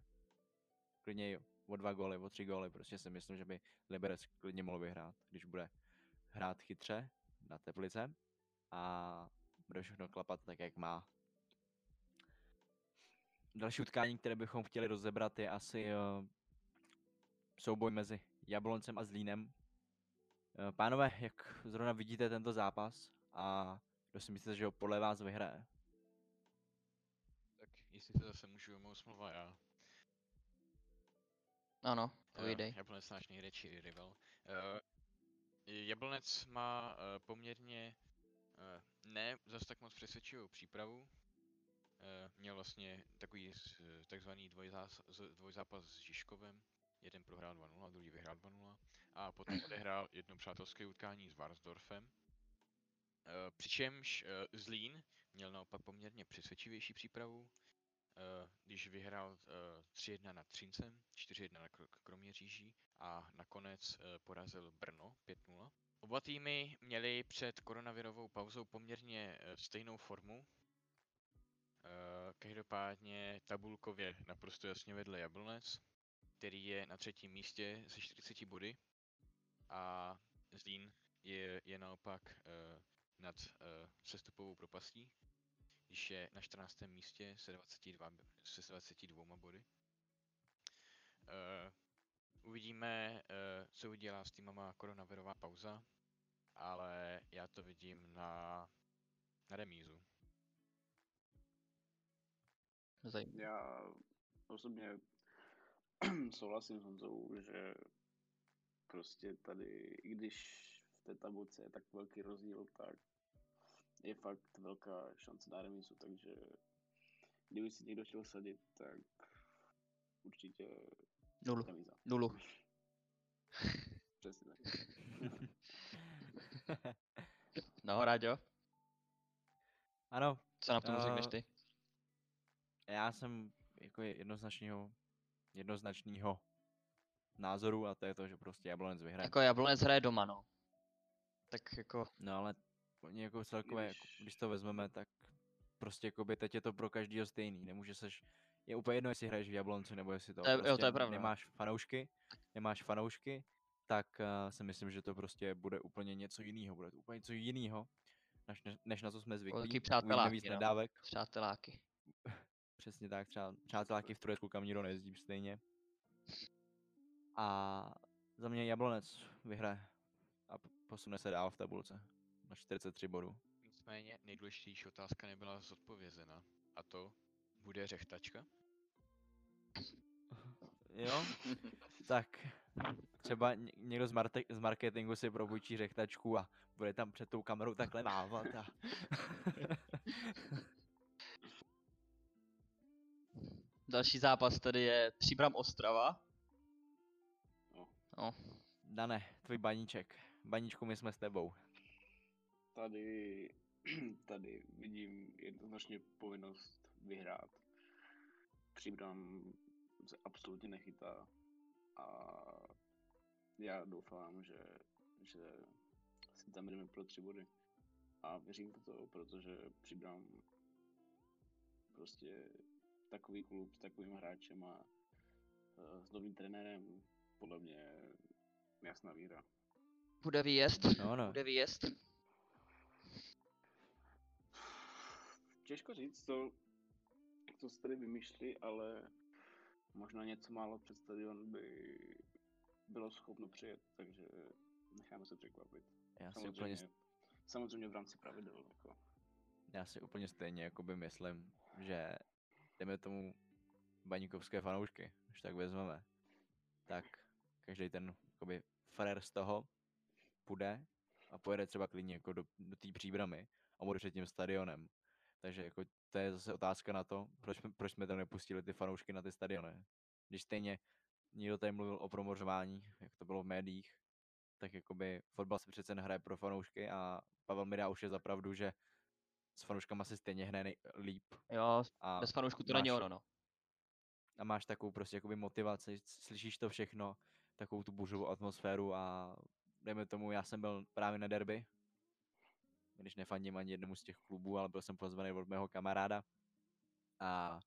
Klidně o dva góly, o tři góly, prostě si myslím, že by Liberec klidně mohl vyhrát, když bude hrát chytře na Teplice a bude všechno klapat tak, jak má. Další utkání, které bychom chtěli rozebrat, je asi uh, souboj mezi Jabloncem a Zlínem. Uh, pánové, jak zrovna vidíte tento zápas a kdo si myslíte, že ho podle vás vyhraje? Jestli se zase můžu mou smlouva já. Ano, Eh, povídej. Jablonec náš největší rival. Eh, Jablonec má eh, poměrně eh, ne zas tak moc přesvědčivou přípravu. Eh, Měl vlastně takový eh, takzvaný dvojzás, dvojzápas s Žižkovem. Jeden prohrál 2-0, druhý vyhrál 2-0. A potom odehrál jedno přátelské utkání s Varsdorfem. Eh, Přičemž eh, Zlín měl naopak poměrně přesvědčivější přípravu. Eh, když vyhrál eh, 3-1 nad Třincem, 4-1 na Kro- Kroměříží a nakonec eh, porazil Brno 5-0. Oba týmy měly před koronavirovou pauzou poměrně eh, stejnou formu. Eh, Každopádně tabulkově naprosto jasně vedle Jablonec, který je na třetím místě se 40 body a Zlín je, je naopak eh, nad eh, sestupovou propastí, když je na 14. místě se 22, b- se 22 body. Eh, uvidíme, eh, co udělá s týmama koronavirová pauza, ale já to vidím na, na remízu. Zajímavé. Já osobně souhlasím s Honzou, že prostě tady, i když v té tabulce je tak velký rozdíl, tak je fakt velká šance na remízu, takže kdyby si někdo chtěl sadit, tak určitě Nulu. remíza. Nulu. Přesně tak. No, Ráďo, ano, co na tom řekneš Eh, ty? já jsem jako jednoznačného, jednoznačného názoru a to je to, že prostě Jablonec vyhraje. Jako Jablonec hraje doma, no. Tak jako, No ale oni jako celkově, jako, Když- když to vezmeme, tak prostě jakoby teď je to pro každýho stejný. Nemůže seš, je úplně jedno, jestli hraješ v Jablonci, nebo jestli to, To je- jo, prostě to je pravda, no. nemáš fanoušky, nemáš fanoušky, tak uh, si myslím, že to prostě bude úplně něco jiného. Bude to úplně něco jiného, než, než na co jsme zvyklí. Velký Uvidíme přáteláky, víc no. nedávek. přáteláky. Přesně tak, třeba přáteláky v Turecku, kam nikdo nejezdí stejně. A za mě Jablonec vyhraje a posune se dál v tabulce na 43 bodů. Nicméně nejdůležitější otázka nebyla zodpovězena. A to bude řechtačka? Jo, tak třeba ně- někdo z, marte- z marketingu si propůjčí řechtačku a bude tam před tou kamerou takhle mávat a... Další zápas tady je Příbram Ostrava. No. No, Dane, tvůj baníček. Baníčku, my jsme s tebou. Tady, tady vidím jednoznačně povinnost vyhrát. Příbram se absolutně nechytá a já doufám, že, že si tam jdeme pro tři body. A věřím v to, protože Příbram prostě takový klub s takovým hráčem a eh, s novým trenérem podle mě jasná víra. bude výjezd. No, no. Bude výjezd. Těžko říct, co, co se tady vymýšlí, ale možná něco málo před stadion by bylo schopno přijet, takže necháme se překvapit. Já si úplně, Samozřejmě, samozřejmě v rámci pravidel. Jako. já si úplně stejně jakoby myslím, že jdeme tomu baníkovské fanoušky, když tak vezmeme, tak každý ten jakoby frér z toho půjde a pojede třeba klidně jako do, do té příbramy a bude před tím stadionem. Takže jako to je zase otázka na to, proč, jsme- proč jsme tam nepustili ty fanoušky na ty stadiony. Když stejně někdo tady mluvil o promořování, jak to bylo v médiích, tak jakoby fotbal se přece nehraje pro fanoušky a Pavel mi dá už je za pravdu, že s fanouškama se stejně nej- líp Jo, a bez fanoušku to není ono, no. a máš takovou prostě jakoby motivaci, slyšíš to všechno, takovou tu buřovou atmosféru a dejme tomu, já jsem byl právě na derby, když nefandím ani jednomu z těch klubů, ale byl jsem pozvaný od mého kamaráda a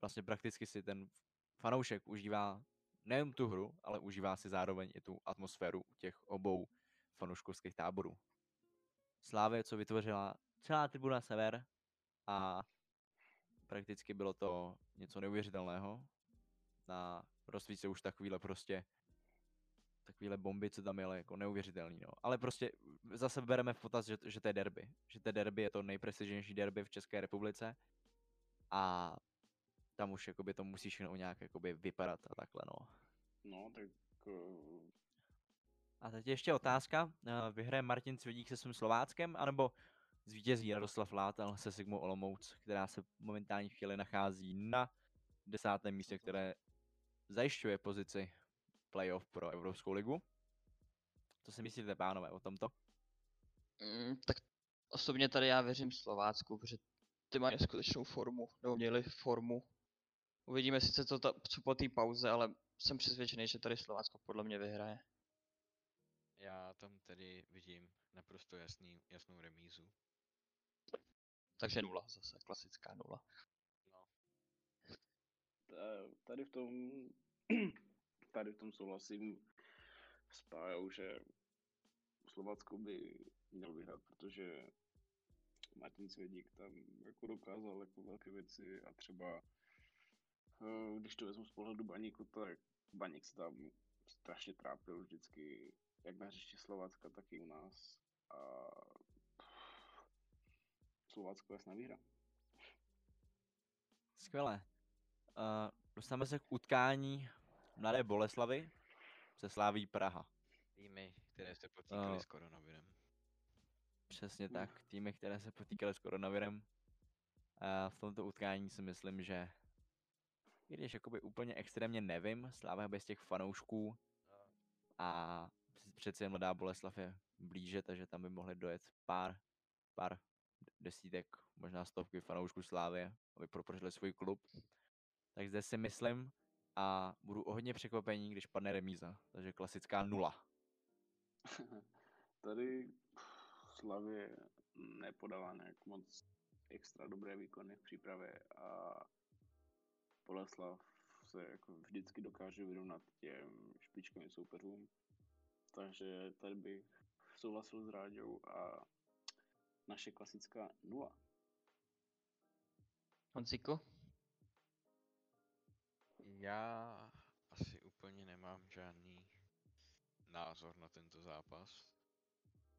vlastně prakticky si ten fanoušek užívá nejen tu hru, ale užívá si zároveň i tu atmosféru těch obou fanouškovských táborů. Slávě, co vytvořila celá tribuna Sever a prakticky bylo to něco neuvěřitelného. Na rozsvíce už takovýhle prostě takovýhle bomby, co tam jeli, jako neuvěřitelný, no. Ale prostě zase bereme v potaz, že, že to je derby. Že to derby je to nejprestižnější derby v České republice a tam už jakoby to musí všechno nějak jakoby vypadat a takhle, no. No, tak uh, A teď ještě otázka. eh, Vyhraje Martin Cvědík se svým Slováckem, anebo zvítězí Radoslav Látel se Sigmou Olomouc, která se v momentální chvíli nachází na desátém místě, které zajišťuje pozici playoff pro Evropskou ligu. Co si myslíte, pánové, o tomto? Mm, tak osobně tady já věřím Slovácku, protože ty mají neskutečnou formu, nebo měli formu. Uvidíme sice to ta, co po té pauze, ale jsem přesvědčený, že tady Slovácko podle mě vyhraje. Já tam tedy vidím naprosto jasný, jasnou remízu. Takže nula zase, klasická nula. ta- tady v tom, tady v tom souhlasím s Pájou, že Slovácko by měl vyhrát, protože Martin Svědík tam jako dokázal jako velké věci a třeba eh, když to vezmu z pohledu Baníku, tak Baník se tam strašně trápil vždycky, jak na hřišti Slovácka, tak i u nás. A Slovácko jasná výhra. Skvělé. Uh, dostáváme se k utkání Mladé Boleslavy se Sláví Praha. Týmy, které se potýkaly Eh, s koronavirem. Přesně tak, týmy, které se potýkaly s koronavirem. A v tomto utkání si myslím, že i když jakoby úplně extrémně nevím, Sláva bez těch fanoušků a přece jen Mladá Boleslav je blíže, takže tam by mohli dojet pár, pár desítek, možná stovky fanoušků Slávy, aby propořili svůj klub. Tak zde si myslím a budu o hodně překvapení, když padne remíza, takže klasická nula. Tady Slavě nepodala nějak moc extra dobré výkony v přípravě a Boleslav se jako vždycky dokáže vyrovnat těm špičkovým soupeřům. Takže tady bych souhlasil s Ráďou a naše klasická nula. Honzíku? Já asi úplně nemám žádný názor na tento zápas.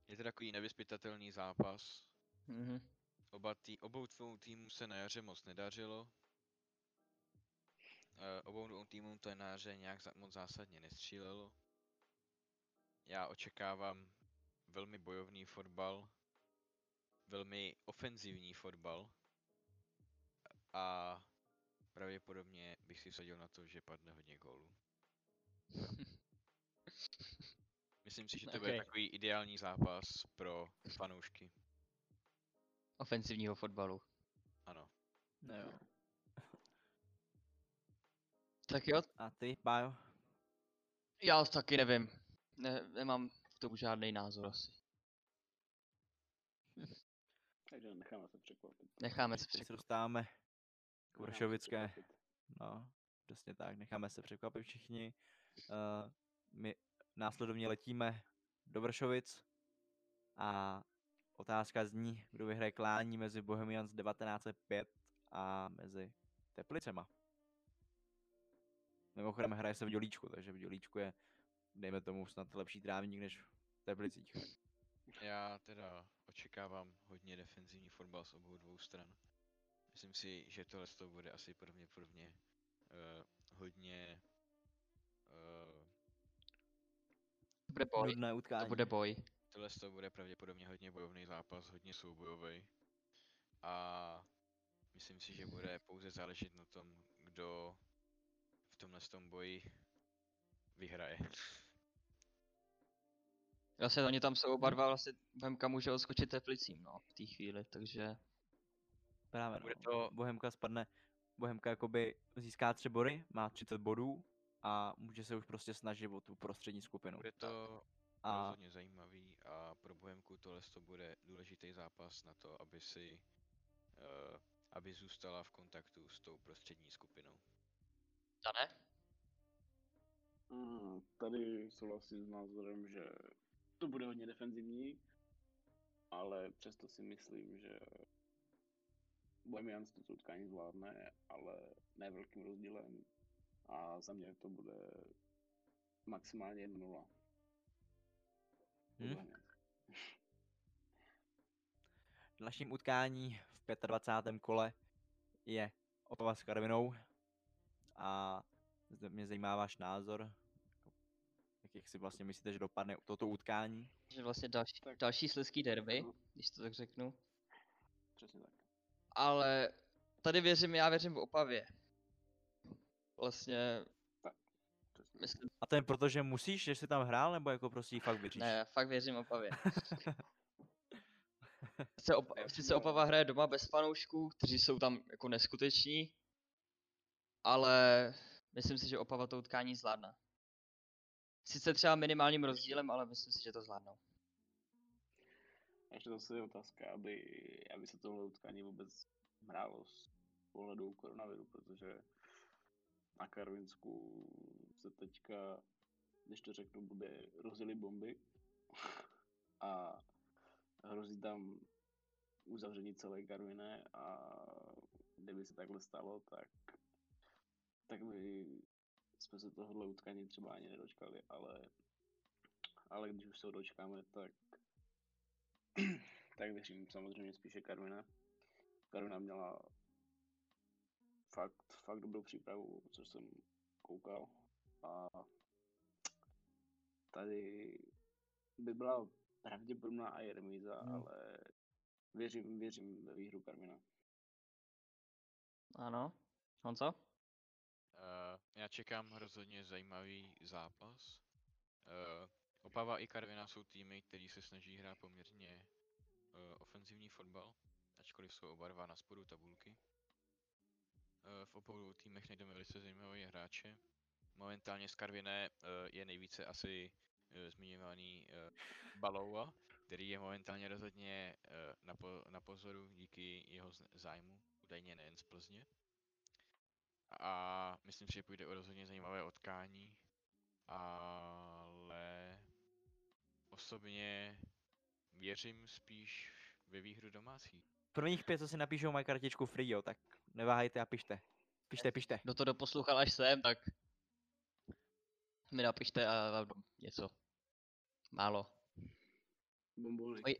Je to takový nevyspytatelný zápas. Mhm. Oba tý, obou dvou týmů se na jaře moc nedařilo. E, obou dvou týmům to na jaře nějak za, moc zásadně nestřílelo. Já očekávám velmi bojovný fotbal, velmi ofenzivní fotbal a pravděpodobně bych si vsadil na to, že padne hodně gólů. Myslím si, že to bude Ok. takový ideální zápas pro fanoušky. Ofenzivního fotbalu. Ano. No jo. Tak jo, A ty, Bájo? já taky nevím. Ne, nemám k tomu žádný názor asi. Takže necháme se překvapit. Necháme se Teď se překvapit. dostáváme Vršovické. překvapit. No, přesně tak, necháme se překvapit všichni. Uh, my následovně letíme do Vršovic a otázka zní, kdo vyhraje klání mezi Bohemians 1905 a mezi Teplicema. Mimochodem hraje se v Dělíčku, takže v Dělíčku je, dejme tomu, snad lepší trávník než v Teplicích. Já teda očekávám hodně defenzivní fotbal z obou dvou stran. Myslím si, že tohle to bude asi pravděpodobně uh, hodně uh, To bude boj. Nudné To utkání. bude boj. tohle to bude pravděpodobně hodně bojovný zápas, hodně soubojový. A myslím si, že bude pouze záležet na tom, kdo v tomhle tom boji vyhraje. Vlastně oni tam jsou oba dva, vlastně Bohemka může odskočit teplicím, no, v té chvíli, takže Právě, Bude no. to- Bohemka spadne, Bohemka jakoby získá tři body, má 30 bodů a může se už prostě snažit o tu prostřední skupinu. Bude to A rozhodně zajímavý a pro Bohemku tohle to bude důležitý zápas na to, aby si uh, aby zůstala v kontaktu s tou prostřední skupinou. Dane? Mm, tady souhlasím s názorem, že to bude hodně defenzivní, ale přesto si myslím, že Bohemians to utkání zvládne, ale ne velkým rozdílem a za mě to bude maximálně 1-0. pro Hm? Bohemians. v dalším utkání v 25. kole je Opava s Karvinou a zde mě zajímá váš názor. Jak, jak si vlastně myslíte, že dopadne toto utkání? Že vlastně další, další slezský derby, když to tak řeknu. přesně tak. Ale tady věřím, já věřím v Opavě. Vlastně, myslím, A to jen proto, že musíš, že jsi tam hrál, nebo jako prostě jí fakt věříš? ne, fakt věřím Opavě. Sice, opa- sice Opava hraje doma bez fanoušků, kteří jsou tam jako neskuteční, ale myslím si, že Opava to utkání zvládne. Sice třeba minimálním rozdílem, ale myslím si, že to zvládnou. Ještě zase je otázka, aby, aby se tohle utkání vůbec hrálo z pohledu koronaviru, protože na Karvinsku se teďka, když to řeknu, bude rozjeli bomby a hrozí tam uzavření celé Karviné a kdyby se takhle stalo, tak, tak by jsme se tohohle utkání třeba ani nedočkali, ale, ale když už se ho dočkáme, tak tak věřím samozřejmě spíše Karvina. Karvina měla fakt, fakt dobrou přípravu, co jsem koukal. A tady by byla pravděpodobná i remíza, Hmm. ale věřím, věřím ve výhru Karvina. Ano. Honzo? Uh, já čekám rozhodně zajímavý zápas. Uh, Opava i Karvina jsou týmy, který se snaží hrát poměrně uh, ofenzivní fotbal, ačkoliv jsou oba dva na spodu tabulky. Uh, v obou týmech najdeme velice zajímavé hráče. Momentálně z Karviné uh, je nejvíce asi uh, zmiňovaný uh, Baloua, který je momentálně rozhodně uh, na, po, na pozoru díky jeho zájmu, údajně nejen z Plzně. A myslím že půjde o rozhodně zajímavé utkání, ale osobně věřím spíš ve výhru domácí. Prvních pět, co si napíšou, mají kartičku free, jo, tak neváhejte a pište. Pište, pište. Kdo to doposlouchal až sem, tak mi napište a a něco. Málo.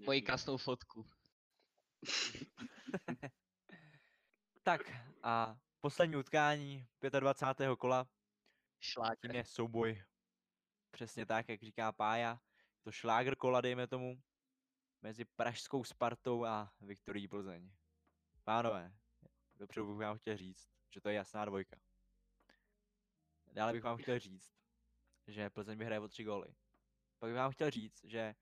Moji krásnou fotku. Tak a poslední utkání 25. kola, Šláger. tím je souboj. Přesně tak, jak říká Pája. To šlágr kola, dejme tomu, mezi pražskou Spartou a Viktorií Plzeň. Pánové, dopředu bych vám chtěl říct, že to je jasná dvojka. Dále bych vám chtěl říct, že Plzeň vyhraje o tři góly. Pak bych vám chtěl říct, že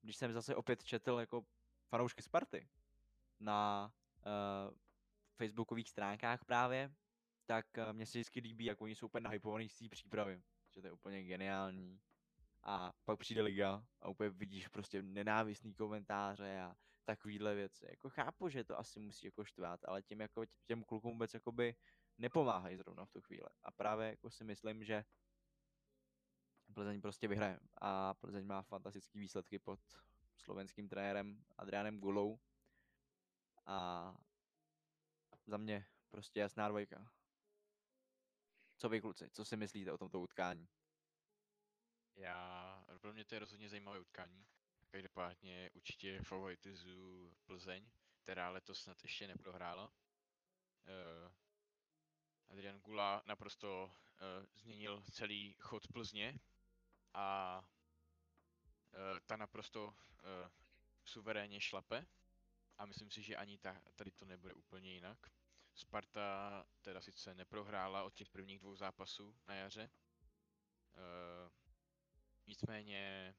když jsem zase opět četl jako fanoušky Sparty na uh, facebookových stránkách právě, tak uh, mně se vždycky líbí, jak oni jsou úplně nahypovaný z té přípravy. Že to je úplně geniální. A pak přijde liga a úplně vidíš prostě nenávistný komentáře a takovýhle věci. Jako chápu, že to asi musí jako štvát, ale těm, jako, tě- těm klukům vůbec jakoby nepomáhají zrovna v tu chvíli. A právě jako si myslím, že Plzeň prostě vyhraje. A Plzeň má fantastické výsledky pod slovenským trenérem Adrianem Gulou. A za mě prostě jasná dvojka. Co vy kluci, co si myslíte o tomto utkání? Já, pro mě to je rozhodně zajímavé utkání. Každopádně určitě favoritizuju Plzeň, která letos snad ještě neprohrála. Uh, Adrian Gula naprosto uh, změnil celý chod Plzně a eh, ta naprosto eh, suverénně šlape a myslím si, že ani ta, tady to nebude úplně jinak. Sparta teda sice neprohrála od těch prvních dvou zápasů na jaře, eh, nicméně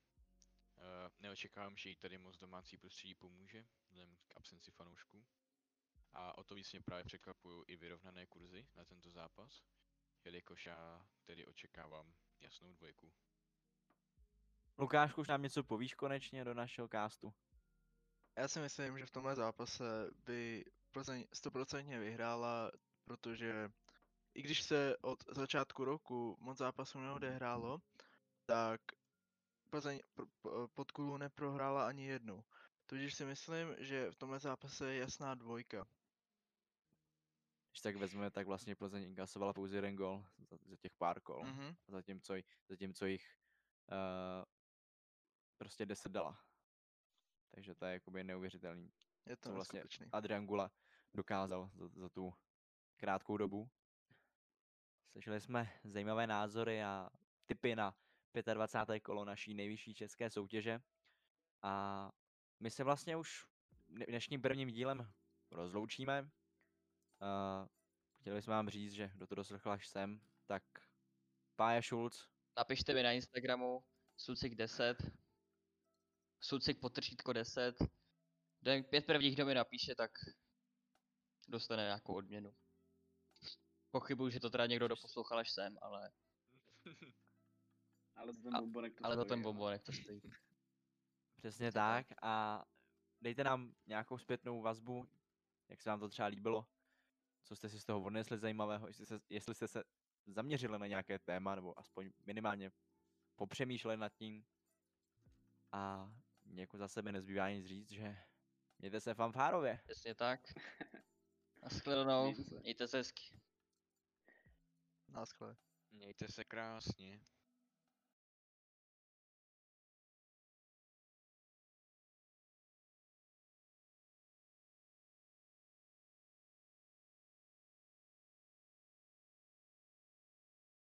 eh, neočekávám, že jí tady moc domácí prostředí pomůže, vzhledem k absenci fanoušků. A o to víc mě právě překvapují i vyrovnané kurzy na tento zápas, jelikož já tedy očekávám jasnou dvojku. Lukáš, už nám něco povíš konečně do našeho castu? Já si myslím, že v tomhle zápase by Plzeň 100% vyhrála, protože i když se od začátku roku moc zápasů neodehrálo, tak Plzeň pod kulu neprohrála ani jednou. Tudíž si myslím, že v tomhle zápase je jasná dvojka. Když tak vezmeme, tak vlastně Plzeň inkasovala pouze jeden gol za, za těch pár kol. Mhm. Zatímco, zatímco jich uh, prostě 10 dala. Takže to je jakoby neuvěřitelný. Je to vlastně. Adrian Gula dokázal za, za tu krátkou dobu. Slyšeli jsme zajímavé názory a tipy na 25. kolo naší nejvyšší české soutěže. A my se vlastně už dne- dnešním prvním dílem rozloučíme. Uh, chtěli jsme vám říct, že kdo to doslechl až sem, tak Pája Schulz, Napište mi na Instagramu sucik10, sucik potržítko 10. Den pět prvních, kdo mi napíše, tak dostane nějakou odměnu. Pochybuju, že to teda někdo doposlouchal až sem, ale, Ale za ten A- bombonek to ale za stojí, ten bombonek to stojí. přesně tak. A dejte nám nějakou zpětnou vazbu, jak se vám to třeba líbilo, co jste si z toho odnesli zajímavého, jestli, se, jestli jste se zaměřili na nějaké téma, nebo aspoň minimálně popřemýšleli nad tím. A mě jako za sebe nezbývá nic říct, že mějte se fanfárově. Přesně tak. Naschledanou, Mějte se. mějte se hezky. Náschle. Mějte se krásně.